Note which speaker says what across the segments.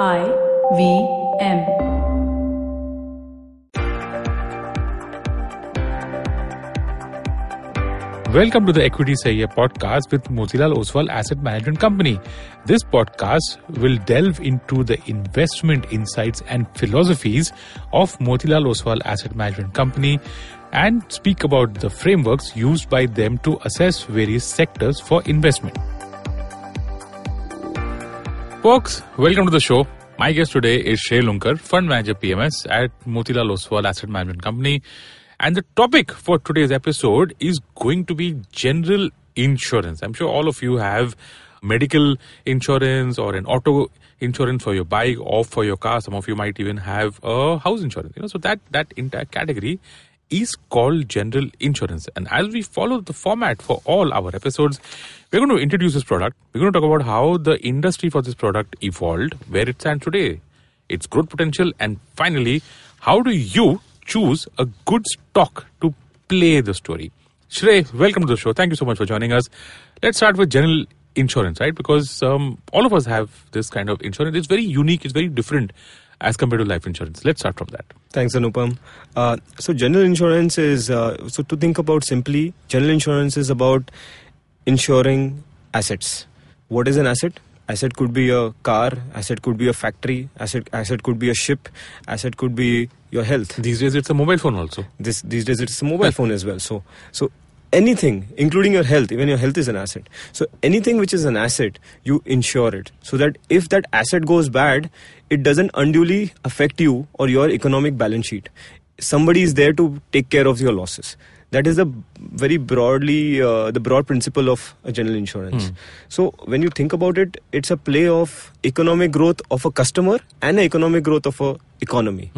Speaker 1: I V M.
Speaker 2: Welcome to the Equity Sahi Hai podcast with Motilal Oswal Asset Management Company. This podcast will delve into the investment insights and philosophies of Motilal Oswal Asset Management Company and speak about the frameworks used by them to assess various sectors for investment. Folks, welcome to the show. My guest today is Shrey Lunkar, Fund Manager PMS at Motilal Oswal Asset Management Company. And the topic for today's episode is going to be general insurance. I'm sure all of you have medical insurance or an auto insurance for your bike or for your car. Some of you might even have a house insurance. You know, so that that entire category is called general insurance. And as we follow the format for all our episodes, we're going to introduce this product. We're going to talk about how the industry for this product evolved, where it stands today, its growth potential, and finally, how do you choose a good stock to play the story? Shrey, welcome to the show. Thank you so much for joining us. Let's start with general insurance, right? Because um, all of us have this kind of insurance. It's very unique, it's very different as compared to life insurance. Let's start from that.
Speaker 3: Thanks, Anupam. Uh, so, general insurance is uh, so to think about simply, general insurance is about insuring assets. What is an asset? Asset could be a car, asset could be a factory, asset asset could be a ship, asset could be your health.
Speaker 2: These days, it's a mobile phone also.
Speaker 3: This these days it's a mobile phone as well. So so anything, including your health, even your health is an asset. So anything which is an asset, you insure it so that if that asset goes bad, it doesn't unduly affect you or your economic balance sheet. Somebody is there to take care of your losses. That is the very broadly uh, the broad principle of a general insurance. So when you think about it, it's a play of economic growth of a customer and economic growth of a economy.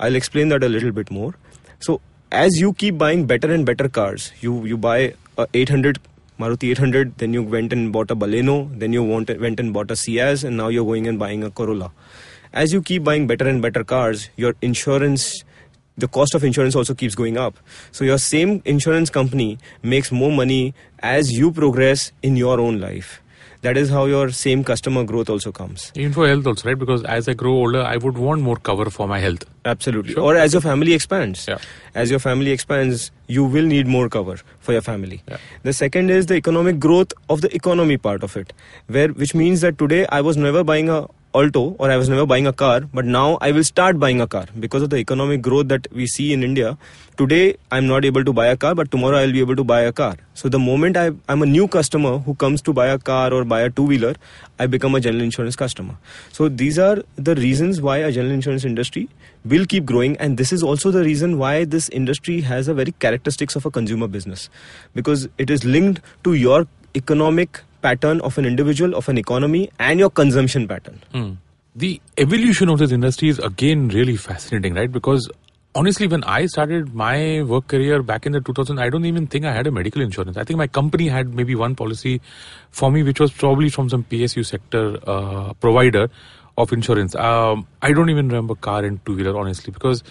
Speaker 3: I'll explain that a little bit more. So as you keep buying better and better cars, you you buy a 800 Maruti 800, then you went and bought a Baleno, then you went and bought a Ciaz, and now you're going and buying a Corolla. As you keep buying better and better cars, your insurance, the cost of insurance also keeps going up. So your same insurance company makes more money as you progress in your own life. That is how your same customer growth also comes.
Speaker 2: Even for health also, right? Because as I grow older, I would want more cover for my health.
Speaker 3: Absolutely.
Speaker 2: Sure.
Speaker 3: Or as your family expands.
Speaker 2: Yeah.
Speaker 3: As your family expands, you will need more cover for your family.
Speaker 2: Yeah.
Speaker 3: The second is the economic growth of the economy part of it, where which means that today I was never buying a Alto or I was never buying a car, but now I will start buying a car because of the economic growth that we see in India. Today I'm not able to buy a car, but tomorrow I'll be able to buy a car. So the moment I, I'm a new customer who comes to buy a car or buy a two wheeler, I become a general insurance customer. So these are the reasons why a general insurance industry will keep growing and this is also the reason why this industry has a very characteristics of a consumer business because it is linked to your economic pattern of an individual of an economy and your consumption pattern
Speaker 2: Hmm. The evolution of this industry is again really fascinating, right? Because honestly, when I started my work career back in the 2000, I don't even think I had a medical insurance. I think my company had maybe one policy for me, which was probably from some PSU sector uh, provider of insurance. Um, I don't even remember car and two wheeler, honestly, because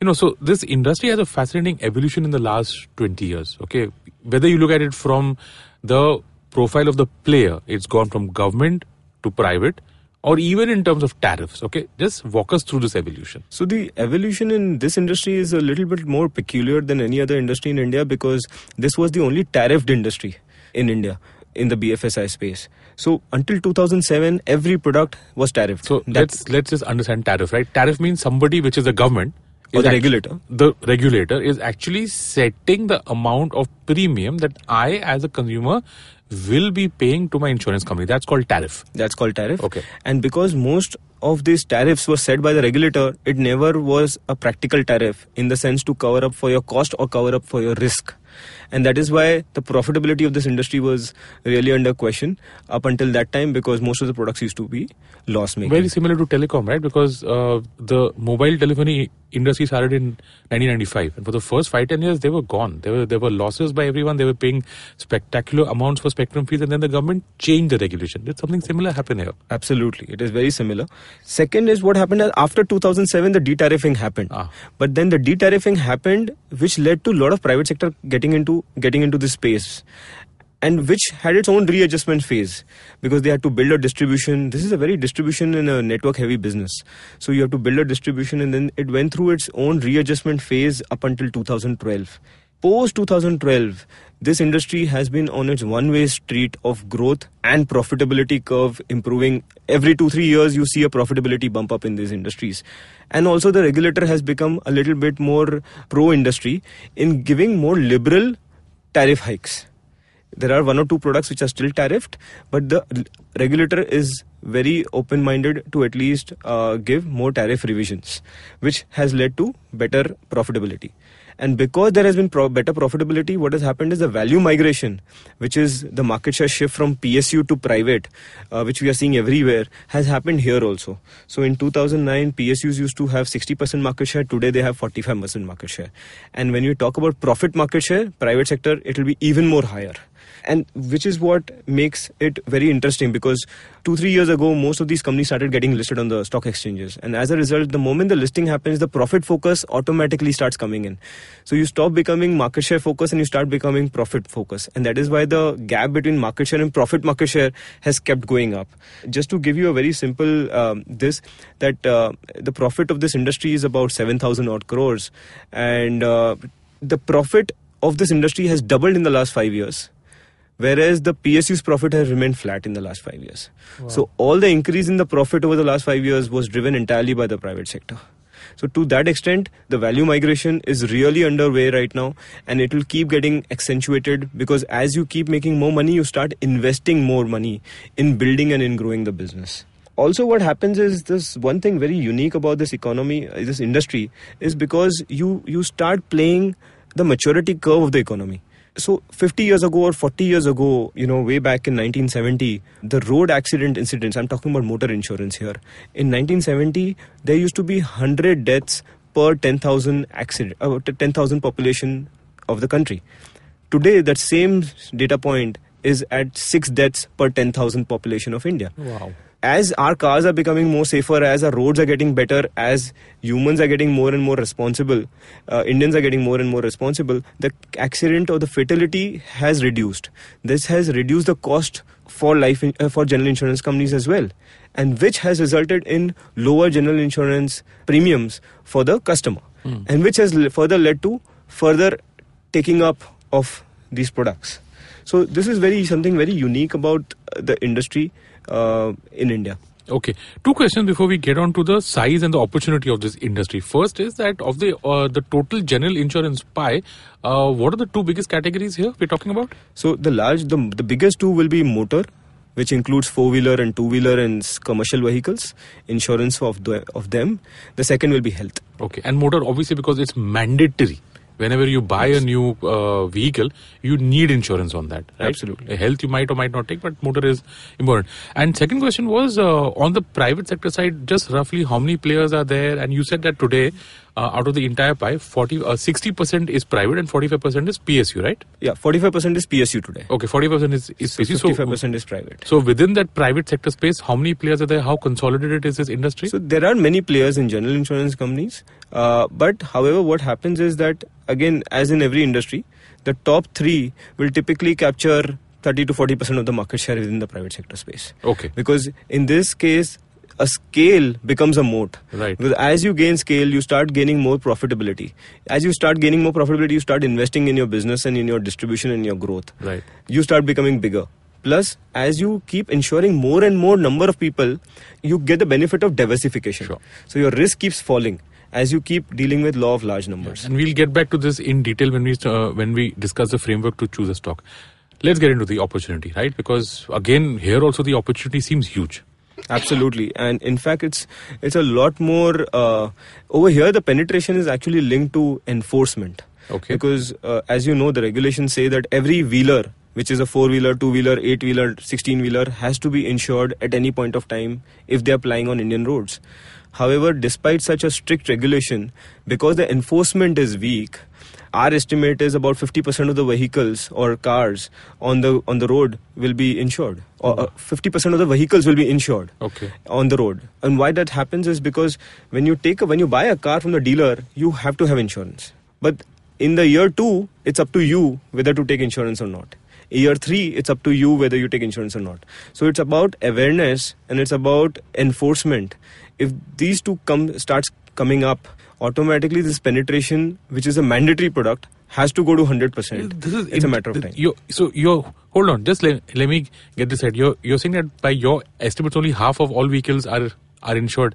Speaker 2: you know, so this industry has a fascinating evolution in the last 20 years. Okay, whether you look at it from the profile of the player, it's gone from government to private or even in terms of tariffs. Okay, just walk us through this evolution.
Speaker 3: So the evolution in this industry is a little bit more peculiar than any other industry in India because this was the only tariffed industry in India in the BFSI space. So until 2007, every product was tariffed.
Speaker 2: So
Speaker 3: That-
Speaker 2: let's let's just understand tariff, right? Tariff means somebody which is the government
Speaker 3: Or the
Speaker 2: act-
Speaker 3: regulator.
Speaker 2: The regulator is actually setting the amount of premium that I, as a consumer, will be paying to my insurance company. That's called tariff.
Speaker 3: That's called tariff.
Speaker 2: Okay.
Speaker 3: And because most of these tariffs were set by the regulator, it never was a practical tariff in the sense to cover up for your cost or cover up for your risk. And that is why the profitability of this industry was really under question up until that time because most of the products used to be loss making.
Speaker 2: Very similar to telecom, right? Because uh, the mobile telephony industry started in 1995, and for the first five ten years, they were gone. There were there were losses by everyone. They were paying spectacular amounts for spectrum fees, and then the government changed the regulation. Did something similar happen here?
Speaker 3: Absolutely, it is very similar. Second is what happened after 2007, the de-tariffing happened.
Speaker 2: Ah.
Speaker 3: But then the de-tariffing happened, which led to a lot of private sector getting into getting into this space. and which had its own readjustment phase because they had to build a distribution. This is a very distribution in a network heavy business. So you have to build a distribution and then it went through its own readjustment phase up until 2012. Post 2012, this industry has been on its one way street of growth and profitability curve improving. Every two, three years, you see a profitability bump up in these industries. And also, the regulator has become a little bit more pro industry in giving more liberal tariff hikes there are one or two products which are still tariffed, but the regulator is very open minded to at least uh, give more tariff revisions, which has led to better profitability. And because there has been pro- better profitability, what has happened is the value migration, which is the market share shift from PSU to private, uh, which we are seeing everywhere, has happened here also. So in 2009, PSUs used to have 60% market share. Today they have 45% market share. And when you talk about profit market share, private sector, it will be even more higher and which is what makes it very interesting because two three years ago most of these companies started getting listed on the stock exchanges. And as a result the moment the listing happens the profit focus automatically starts coming in. So you stop becoming market share focus and you start becoming profit focus. And that is why the gap between market share and profit market share has kept going up. Just to give you a very simple um, this that uh, the profit of this industry is about 7000 odd crores. And uh, the profit of this industry has doubled in the last 5 years whereas the PSU's profit has remained flat in the last five years. Wow. So all the increase in the profit over the last five years was driven entirely by the private sector. So to that extent, the value migration is really underway right now, and it will keep getting accentuated because as you keep making more money, you start investing more money in building and in growing the business. Also, what happens is this one thing very unique about this economy, uh, this industry, is because you you start playing the maturity curve of the economy so 50 years ago or 40 years ago, you know, way back in 1970, the road accident incidents, I'm talking about motor insurance here. In 1970, there used to be 100 deaths per 10,000 accident, uh, 10,000 population of the country. Today, that same data point is at 6 deaths per 10,000 population of India.
Speaker 2: Wow
Speaker 3: as our cars are becoming more safer, as our roads are getting better, as humans are getting more and more responsible, uh, Indians are getting more and more responsible, the accident or the fatality has reduced. This has reduced the cost for life in, uh, for general insurance companies as well, and which has resulted in lower general insurance premiums for the customer, mm. and which has further led to further taking up of these products. So this is very something very unique about the industry uh, in India.
Speaker 2: Okay, two questions before we get on to the size and the opportunity of this industry. First is that of the uh, the total general insurance pie, uh, what are the two biggest categories here we're talking about?
Speaker 3: So the large, the the biggest two will be motor, which includes four wheeler and two wheeler and commercial vehicles, insurance of the, of them. The second will be health.
Speaker 2: Okay, and motor obviously because it's mandatory whenever you buy a new uh, vehicle, you need insurance on that. Right?
Speaker 3: Absolutely.
Speaker 2: Health you might or might not take, but motor is important. And second question was uh, on the private sector side, just roughly how many players are there? And you said that today uh, out of the entire pie, 40, uh, 60% is private and 45% is PSU, right?
Speaker 3: Yeah, 45% is PSU today.
Speaker 2: Okay, 45% is, is
Speaker 3: so
Speaker 2: PSU.
Speaker 3: 55% so, is private.
Speaker 2: So within that private sector space, how many players are there? How consolidated is this industry?
Speaker 3: So there are many players in general insurance companies. Uh, but however, what happens is that, again, as in every industry, the top three will typically capture 30 to 40% of the market share within the private sector space.
Speaker 2: Okay.
Speaker 3: Because in this case, a scale becomes a moat.
Speaker 2: Right.
Speaker 3: Because as you gain scale, you start gaining more profitability. As you start gaining more profitability, you start investing in your business and in your distribution and your growth.
Speaker 2: Right.
Speaker 3: You start becoming bigger. Plus, as you keep ensuring more and more number of people, you get the benefit of diversification.
Speaker 2: Sure.
Speaker 3: So your risk keeps falling as you keep dealing with law of large numbers.
Speaker 2: And we'll get back to this in detail when we uh, when we discuss the framework to choose a stock. Let's get into the opportunity, right? Because again, here also the opportunity seems huge.
Speaker 3: Absolutely, and in fact, it's it's a lot more uh, over here. The penetration is actually linked to enforcement.
Speaker 2: Okay.
Speaker 3: Because uh, as you know, the regulations say that every wheeler, which is a four wheeler, two wheeler, eight wheeler, sixteen wheeler, has to be insured at any point of time if they are plying on Indian roads. However, despite such a strict regulation, because the enforcement is weak, our estimate is about 50% of the vehicles or cars on the on the road will be insured. Or uh, 50% of the vehicles will be insured
Speaker 2: okay.
Speaker 3: on the road. And why that happens is because when you take a, when you buy a car from the dealer you have to have insurance. But in the year 2 it's up to you whether to take insurance or not. Year 3 it's up to you whether you take insurance or not. So it's about awareness and it's about enforcement. If these two come starts coming up automatically this penetration which is a mandatory product has to go to 100%
Speaker 2: This is
Speaker 3: it's a matter of time
Speaker 2: You, so you're hold on. Just let, let me get this right. You're you're saying that by your estimates, only half of all vehicles are are insured,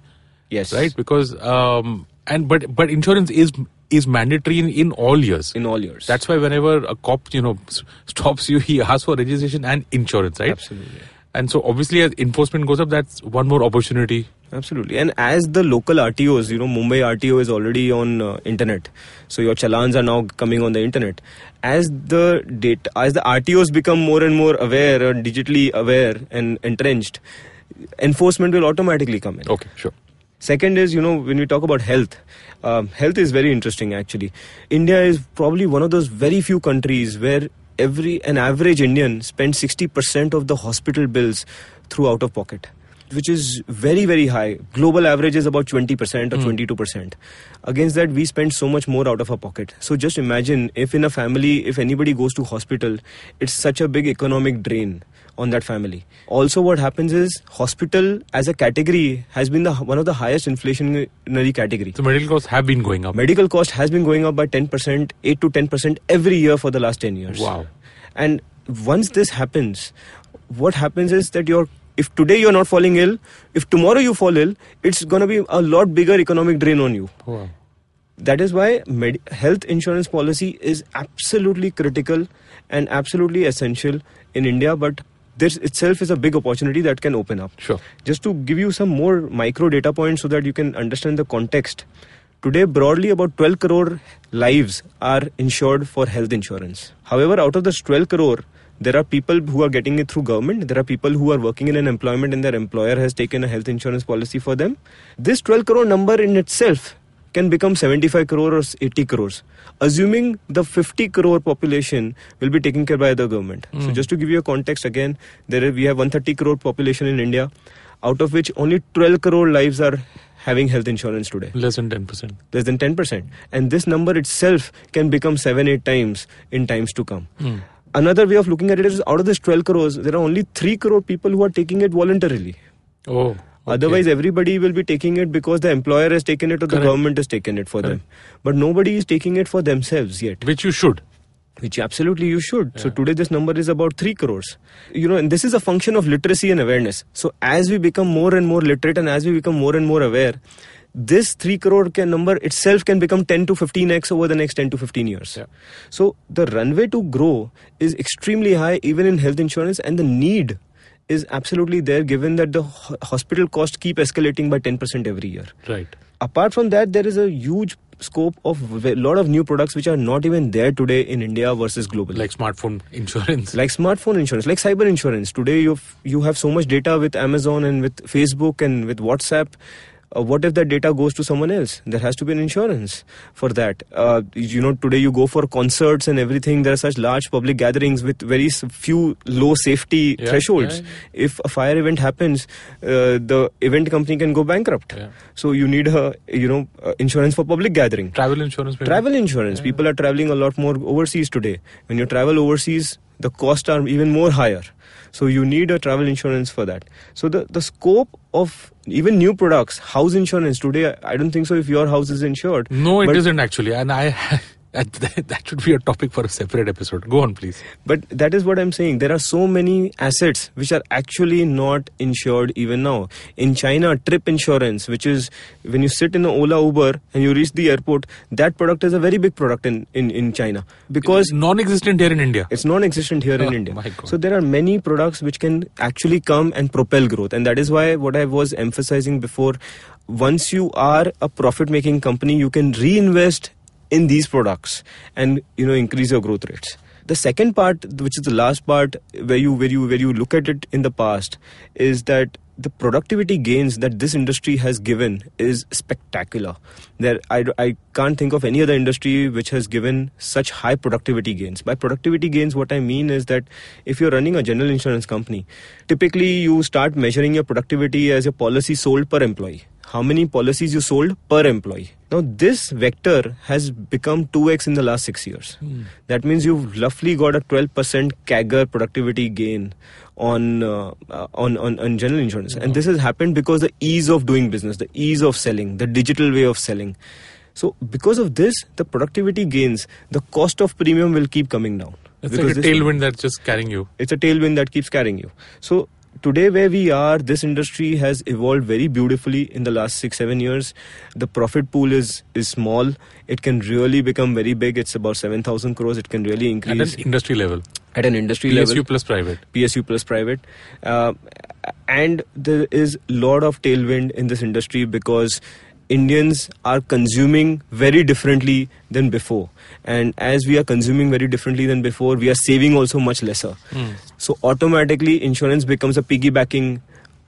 Speaker 3: yes
Speaker 2: right? Because um and but but insurance is is mandatory in, in all years.
Speaker 3: in all years
Speaker 2: That's why whenever a cop you know stops you, he asks for registration and insurance, right?
Speaker 3: absolutely
Speaker 2: And so obviously as enforcement goes up, that's one more opportunity.
Speaker 3: Absolutely, and as the local RTOs, you know, Mumbai RTO is already on uh, internet, so your challans are now coming on the internet. As the data, as the RTOs become more and more aware, or digitally aware and entrenched, enforcement will automatically come in.
Speaker 2: Okay, sure.
Speaker 3: Second is, you know, when we talk about health, um, health is very interesting actually. India is probably one of those very few countries where every an average Indian spends 60% of the hospital bills through out of pocket, which is very very high. Global average is about 20% or hmm. 22%. Against that, we spend so much more out of our pocket. So just imagine if in a family, if anybody goes to hospital, it's such a big economic drain on that family. Also, what happens is hospital as a category has been the one of the highest inflationary category.
Speaker 2: So medical costs have been going up.
Speaker 3: Medical cost has been going up by 10%, 8 to 10% every year for the last 10 years.
Speaker 2: Wow.
Speaker 3: And once this happens, what happens is that you're if today you're not falling ill, if tomorrow you fall ill, it's going to be a lot bigger economic drain on you.
Speaker 2: Wow.
Speaker 3: That is why med- health insurance policy is absolutely critical and absolutely essential in India. But this itself is a big opportunity that can open up.
Speaker 2: Sure.
Speaker 3: Just to give you some more micro data points so that you can understand the context. Today, broadly, about 12 crore lives are insured for health insurance. However, out of this 12 crore, there are people who are getting it through government. There are people who are working in an employment and their employer has taken a health insurance policy for them. This 12 crore number in itself can become 75 crore or 80 crores, assuming the 50 crore population will be taken care by the government. So, just to give you a context again, there is, we have 130 crore population in India, out of which only 12 crore lives are having health insurance today
Speaker 2: Less than 10%.
Speaker 3: less than 10% and this number itself can become 7 8 times in times to come
Speaker 2: Hmm.
Speaker 3: another way of looking at it is out of this 12 crores there are only 3 crore people who are taking it voluntarily
Speaker 2: Oh. Okay.
Speaker 3: otherwise everybody will be taking it because the employer has taken it or the government has taken it for them but nobody is taking it for themselves yet
Speaker 2: Which you should.
Speaker 3: which absolutely you should. So today this number is about 3 crores. You know, and this is a function of literacy and awareness. So as we become more and more literate and as we become more and more aware, this 3 crore can number itself can become 10 to 15x over the next 10 to 15 years.
Speaker 2: Yeah.
Speaker 3: So the runway to grow is extremely high even in health insurance and the need is absolutely there given that the hospital costs keep escalating by 10% every year
Speaker 2: Right.
Speaker 3: apart from that there is a huge scope of a lot of new products which are not even there today in india versus global
Speaker 2: Like smartphone insurance.
Speaker 3: like smartphone insurance like cyber insurance today you you have so much data with amazon and with facebook and with whatsapp uh, what if that data goes to someone else? There has to be an insurance for that. Uh, you know today you go for concerts and everything there are such large public gatherings with very few low safety
Speaker 2: Yeah,
Speaker 3: thresholds.
Speaker 2: yeah,
Speaker 3: if a fire event happens uh, the event company can go bankrupt.
Speaker 2: Yeah.
Speaker 3: so you need a you know uh, insurance for public gathering.
Speaker 2: Travel insurance. maybe?
Speaker 3: travel insurance. People are traveling a lot more overseas today. When you travel overseas the costs are even more higher. So you need a travel insurance for that. So the the scope of even new products house insurance today i don't think so if your house is insured
Speaker 2: No, it
Speaker 3: but,
Speaker 2: not actually. And I. that that should be a topic for a separate episode. Go on, please.
Speaker 3: but that is what i'm saying there are so many assets which are actually not insured even now in china trip insurance which is when you sit in an ola uber and you reach the airport that product is a very big product in in, in china because
Speaker 2: It's non-existent here in India.
Speaker 3: It's non-existent here
Speaker 2: Oh,
Speaker 3: in India. So there are many products which can actually come and propel growth, and that is why what I was emphasizing before. Once you are a profit-making company, you can reinvest in these products and you know increase your growth rates. The second part, which is the last part, where you where you where you look at it in the past, is that the productivity gains that this industry has given is spectacular. There, I, I can't think of any other industry which has given such high productivity gains. By productivity gains, what I mean is that if you're running a general insurance company, typically you start measuring your productivity as your policy sold per employee. how many policies you sold per employee. Now, this vector has become 2x in the last six years. That means you've roughly got a 12% CAGR productivity gain on, uh, on, on, on general insurance. And this has happened because the ease of doing business, the ease of selling, the digital way of selling. So, because of this, the productivity gains, the cost of premium will keep coming down.
Speaker 2: It's
Speaker 3: Because
Speaker 2: like a tailwind that's just carrying you.
Speaker 3: it's a tailwind that keeps carrying you. So today where we are, this industry has evolved very beautifully in the last six, seven years. The profit pool is is small. It can really become very big. It's about seven thousand crores. It can really increase At
Speaker 2: an industry level.
Speaker 3: at an industry
Speaker 2: PSU
Speaker 3: level.
Speaker 2: PSU plus private.
Speaker 3: PSU plus private. Uh, and there is lot of tailwind in this industry because Indians are consuming very differently than before. And as we are consuming very differently than before, we are saving also much lesser. So automatically insurance becomes a piggybacking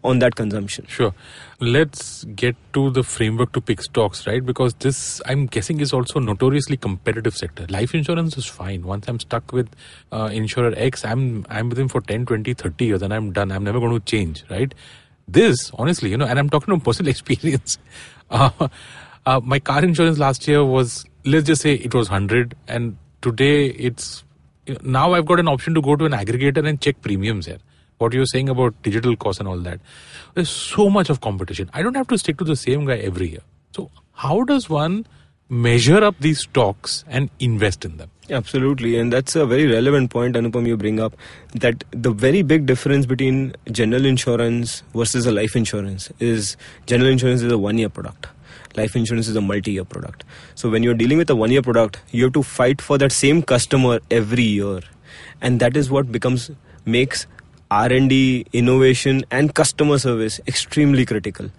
Speaker 3: on that consumption.
Speaker 2: Sure. Let's get to the framework to pick stocks, right? Because this, I'm guessing, is also notoriously competitive sector. Life insurance is fine. Once I'm stuck with uh, insurer X, I'm I'm with him for 10, 20, 30 years, and I'm done. I'm never going to change, right? This, honestly, you know, and I'm talking from personal experience. Uh, uh, my car insurance last year was, let's just say, it was 100, and today it's now I've got an option to go to an aggregator and check premiums here. What you're saying about digital costs and all that. There's so much of competition. I don't have to stick to the same guy every year. So how does one measure up these stocks and invest in them?
Speaker 3: Absolutely, and that's a very relevant point, Anupam, you bring up that the very big difference between general insurance versus a life insurance is general insurance is a one year product. Life insurance is a multi year product. So, when you're dealing with a one year product, you have to fight for that same customer every year, and that is what becomes makes R&D, innovation, and customer service extremely critical.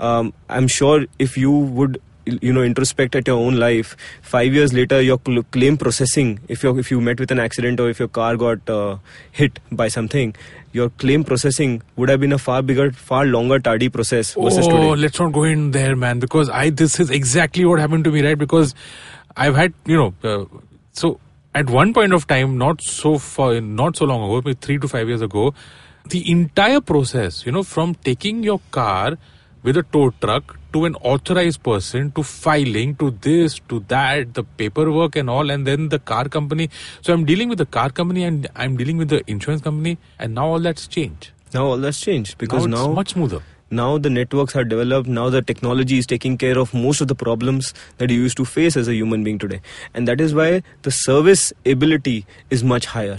Speaker 3: Um, I'm sure if you would you know introspect at your own life five years later your cl- claim processing if you if you met with an accident or if your car got uh, hit by something your claim processing would have been a far bigger far longer tardy process
Speaker 2: oh,
Speaker 3: today
Speaker 2: let's not go in there, man, because I this is exactly what happened to me, right? Because I've had, you know, uh, so at one point of time, not so far, not so long ago, maybe three to five years ago, the entire process, you know, from taking your car with a tow truck to an authorized person to filing to this to that the paperwork and all and then the car company. So i'm dealing with the car company and i'm dealing with the insurance company and now all that's changed.
Speaker 3: Now all that's changed because
Speaker 2: now it's
Speaker 3: now
Speaker 2: much smoother.
Speaker 3: now the networks are developed now the technology is taking care of most of the problems that you used to face as a human being today. And that is why the service ability is much higher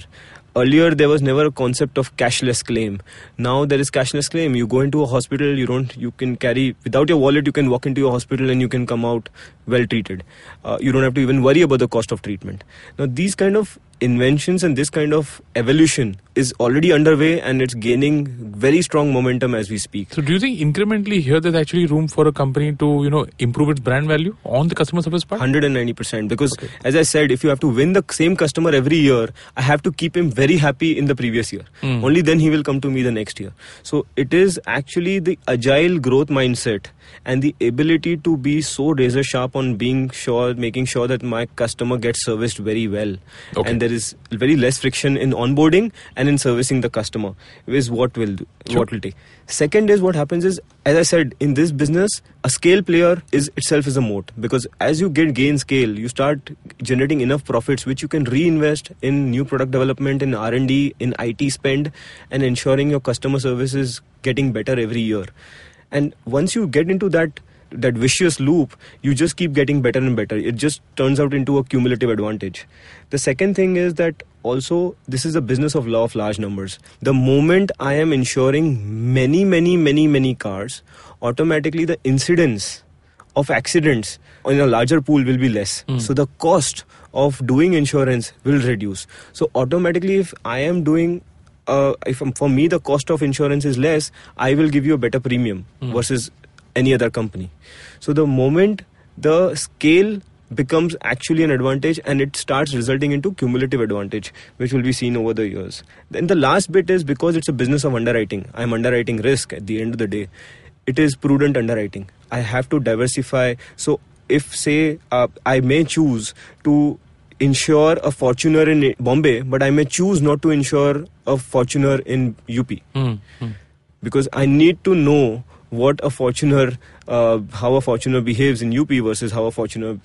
Speaker 3: earlier there was never a concept of cashless claim. Now there is cashless claim. You go into a hospital you don't you can carry without your wallet you can walk into your hospital and you can come out well treated. Uh, you don't have to even worry about the cost of treatment. Now these kind of inventions and this kind of evolution is already underway and it's gaining very strong momentum as we speak
Speaker 2: So do you think incrementally here there's actually room for a company to, you know, improve its brand value on the customer service part?
Speaker 3: 190% because as i said if you have to win the same customer every year i have to keep him very happy in the previous year
Speaker 2: Hmm.
Speaker 3: only then he will come to me the next year so it is actually the agile growth mindset and the ability to be so razor sharp on being sure making sure that my customer gets serviced very well
Speaker 2: Okay.
Speaker 3: and there is very less friction in onboarding and in servicing the customer is what will do,
Speaker 2: Sure.
Speaker 3: what will take second is what happens is as i said in this business a scale player is itself is a moat because as you get gain scale you start generating enough profits which you can reinvest in new product development in r&d in it spend and ensuring your customer service is getting better every year and once you get into that that vicious loop you just keep getting better and better. It just turns out into a cumulative advantage. The second thing is that also this is a business of law of large numbers. The moment i am insuring many many many many cars automatically the incidence of accidents in a larger pool will be less. So the cost of doing insurance will reduce. So automatically if i am doing uh, if for me the cost of insurance is less i will give you a better premium versus any other company. So the moment the scale becomes actually an advantage and it starts resulting into cumulative advantage which will be seen over the years. Then the last bit is because it's a business of underwriting i'm underwriting risk at the end of the day it is prudent underwriting. I have to diversify. So if say uh, i may choose to insure a fortuner in bombay but i may choose not to insure a fortuner in up
Speaker 2: Hmm, hmm.
Speaker 3: because I need to know what a Fortuner, uh, how a Fortuner behaves in UP versus how a Fortuner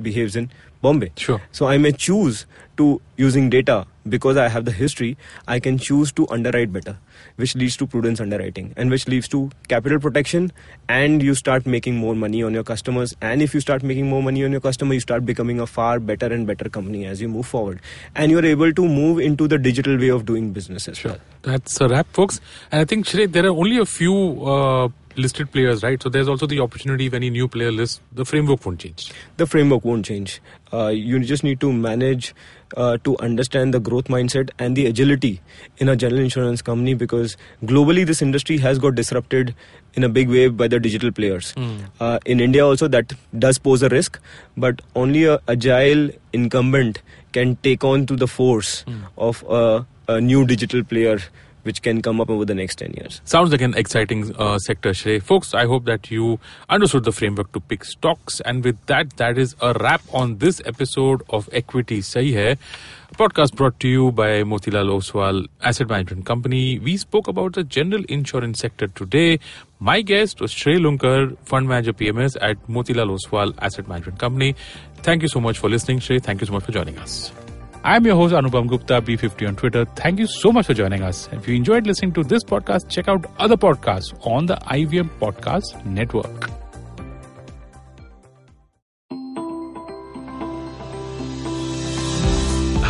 Speaker 3: behaves in Bombay.
Speaker 2: Sure.
Speaker 3: So I may choose to using data because I have the history. I can choose to underwrite better, which leads to prudence underwriting, and which leads to capital protection. And you start making more money on your customers. And if you start making more money on your customer, you start becoming a far better and better company as you move forward. And you are able to move into the digital way of doing business as well.
Speaker 2: That's a wrap, folks. And I think, Shrey, there are only a few uh, listed players, right? So there's also the opportunity if any new player lists, the framework won't change.
Speaker 3: the framework won't change. Uh, you just need to manage uh, to understand the growth mindset and the agility in a general insurance company because globally this industry has got disrupted in a big way by the digital players. Uh, in India also that does pose a risk, but only a agile incumbent can take on to the force of a, a new digital player which can come up over the next 10 years.
Speaker 2: Sounds like an exciting uh, sector, Shrey. Folks, I hope that you understood the framework to pick stocks. And with that, that is a wrap on this episode of Equity Sahi Hai, podcast brought to you by Motilal Oswal Asset Management Company. We spoke about the general insurance sector today. My guest was Shrey Lunkar, Fund Manager PMS at Motilal Oswal Asset Management Company. Thank you so much for listening, Shrey. Thank you so much for joining us. I'm your host Anupam Gupta, B50 on Twitter. Thank you so much for joining us. If you enjoyed listening to this podcast, check out other podcasts on the IVM Podcast Network.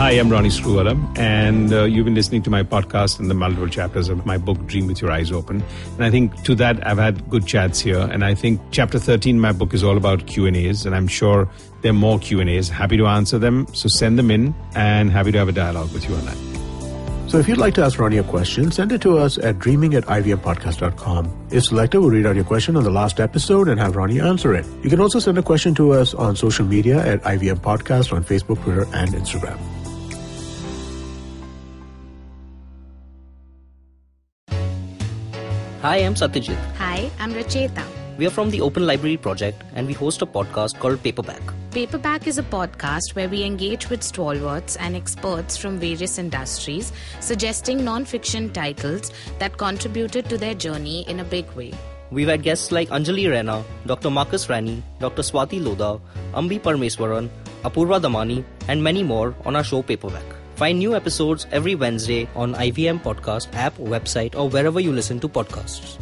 Speaker 4: Hi, I'm Ronnie Screwvala, and uh, you've been listening to my podcast and the multiple chapters of my book, Dream with Your Eyes Open. And I think to that, I've had good chats here. And I think chapter 13, my book is all about Q&As, and I'm sure there are more Q&As. Happy to answer them, so send them in, and happy to have a dialogue with you on that.
Speaker 5: So if you'd like to ask Ronnie a question, send it to us at dreaming at ivmpodcast.com. If selected, we'll read out your question on the last episode and have Ronnie answer it. You can also send a question to us on social media at IVM Podcast on Facebook, Twitter, and Instagram.
Speaker 6: Hi, I'm Satyajit.
Speaker 7: Hi, I'm Racheta.
Speaker 6: We are from the Open Library Project and we host a podcast called Paperback.
Speaker 7: Paperback is a podcast where we engage with stalwarts and experts from various industries, suggesting non-fiction titles that contributed to their journey in a big way.
Speaker 6: We've had guests like Anjali Rana, Dr. Marcus Ranney, Dr. Swati Lodha, Ambi Parameswaran, Apurva Damani, and many more on our show Paperback. Find new episodes every Wednesday on IVM Podcast app, website, or wherever you listen to podcasts.